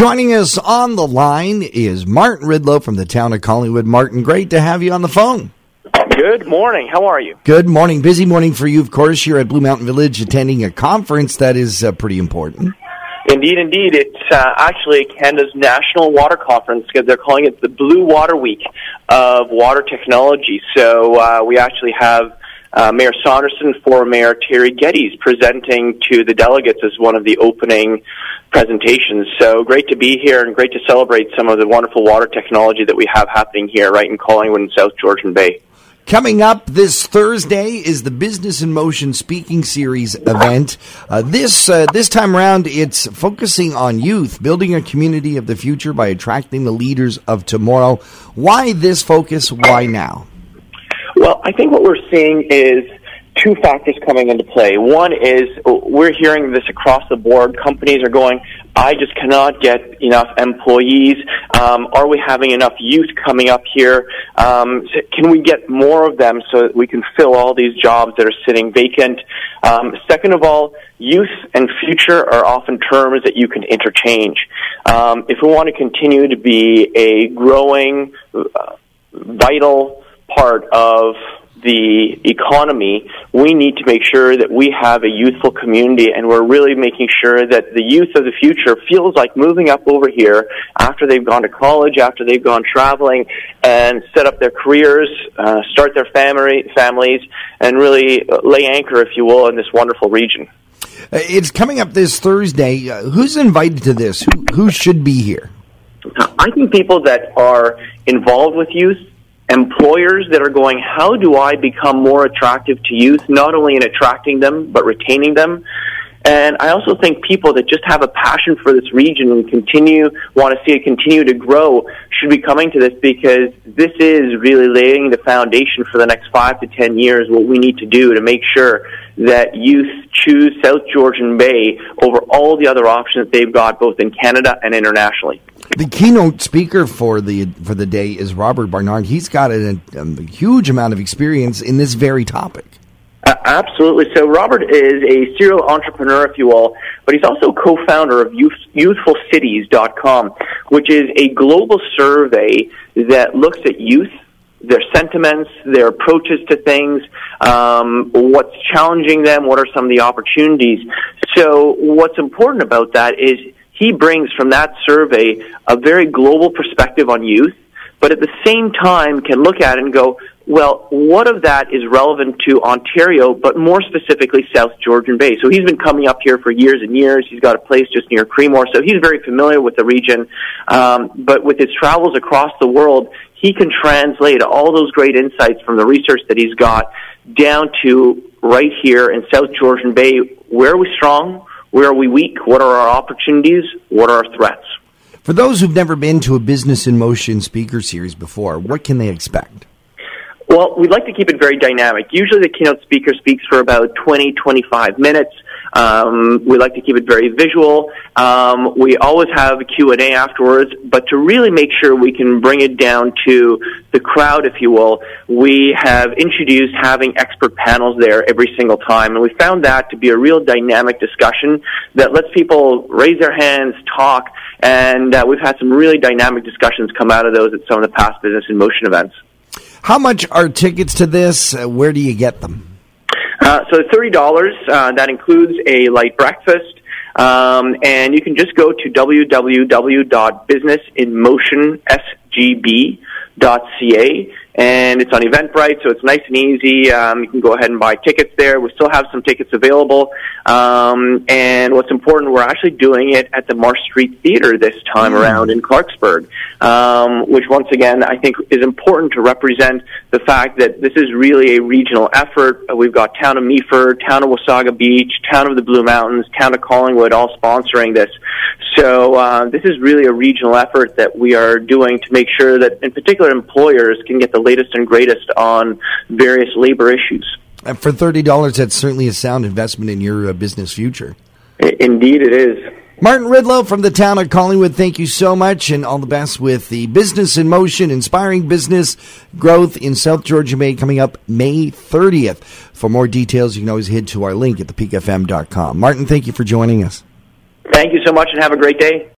Joining us on the line is Martin Rydlo from the town of Collingwood. Martin, great to have you on the phone. Good morning. How are you? Good morning. Busy morning for you, of course. You're at Blue Mountain Village attending a conference that is uh, pretty important. Indeed, indeed. It's uh, actually Canada's National Water Conference because they're calling it the Blue Water Week of Water Technology. So uh, we actually have uh, Mayor Saunderson, former Mayor Terry Geddes presenting to the delegates as one of the opening presentations. So great to be here and great to celebrate some of the wonderful water technology that we have happening here right in Collingwood and South Georgian Bay. Coming up this Thursday is the Business in Motion Speaking Series event. Uh, this uh, this time around, it's focusing on youth, building a community of the future by attracting the leaders of tomorrow. Why this focus? Why now? Well, I think what we're seeing is two factors coming into play. One is we're hearing this across the board. Companies are going, I just cannot get enough employees. Um, are we having enough youth coming up here? Um, can we get more of them so that we can fill all these jobs that are sitting vacant? Um, second of all, youth and future are often terms that you can interchange. Um, if we want to continue to be a growing, uh, vital part of the economy, we need to make sure that we have a youthful community and we're really making sure that the youth of the future feels like moving up over here after they've gone to college, after they've gone traveling and set up their careers, uh, start their family, families, and really lay anchor, if you will, in this wonderful region. Uh, it's coming up this Thursday. Uh, who's invited to this? Who, who should be here? I think people that are involved with youth employers that are going, how do I become more attractive to youth, not only in attracting them, but retaining them? And I also think people that just have a passion for this region and continue, want to see it continue to grow should be coming to this because this is really laying the foundation for the next five to ten years, what we need to do to make sure that youth choose South Georgian Bay over all the other options that they've got both in Canada and internationally. The keynote speaker for the for the day is Robert Barnard. He's got a, a huge amount of experience in this very topic. Uh, absolutely. So Robert is a serial entrepreneur, if you will, but he's also co-founder of Youth, YouthfulCities.com, which is a global survey that looks at youth, their sentiments, their approaches to things, um, what's challenging them, what are some of the opportunities. So what's important about that is he brings from that survey a very global perspective on youth, but at the same time can look at it and go, well, what of that is relevant to Ontario, but more specifically South Georgian Bay? So he's been coming up here for years and years. He's got a place just near Creemore, so he's very familiar with the region. Um, but with his travels across the world, he can translate all those great insights from the research that he's got down to right here in South Georgian Bay. Where are we strong? Where are we weak? What are our opportunities? What are our threats? For those who've never been to a Business in Motion speaker series before, what can they expect? Well, we'd like to keep it very dynamic. Usually the keynote speaker speaks for about 20, 25 minutes. Um, we like to keep it very visual. Um, we always have a Q&A afterwards, but to really make sure we can bring it down to the crowd, if you will, we have introduced having expert panels there every single time, and we found that to be a real dynamic discussion that lets people raise their hands, talk, and uh, we've had some really dynamic discussions come out of those at some of the past Business in Motion events. How much are tickets to this? Uh, where do you get them? Uh, so thirty dollars. Uh, that includes a light breakfast, um, and you can just go to www.businessinmotionsgb.ca and it's on Eventbrite, so it's nice and easy. Um, you can go ahead and buy tickets there. We still have some tickets available. Um, and what's important, we're actually doing it at the Marsh Street Theater this time mm. around in Clarksburg, um, which once again I think is important to represent the fact that this is really a regional effort. Uh, we've got Town of Meaford, Town of Wasaga Beach, Town of the Blue Mountains, Town of Collingwood all sponsoring this. So uh, this is really a regional effort that we are doing to make sure that, in particular, employers can get the latest and greatest on various labor issues. And for thirty dollars, that's certainly a sound investment in your uh, business future. Indeed, it is. Martin Rydlo from the town of Collingwood, thank you so much, and all the best with the Business in Motion, inspiring business growth in South Georgia Bay coming up May 30th. For more details, you can always head to our link at thepeakfm.com. Martin, thank you for joining us. Thank you so much, and have a great day.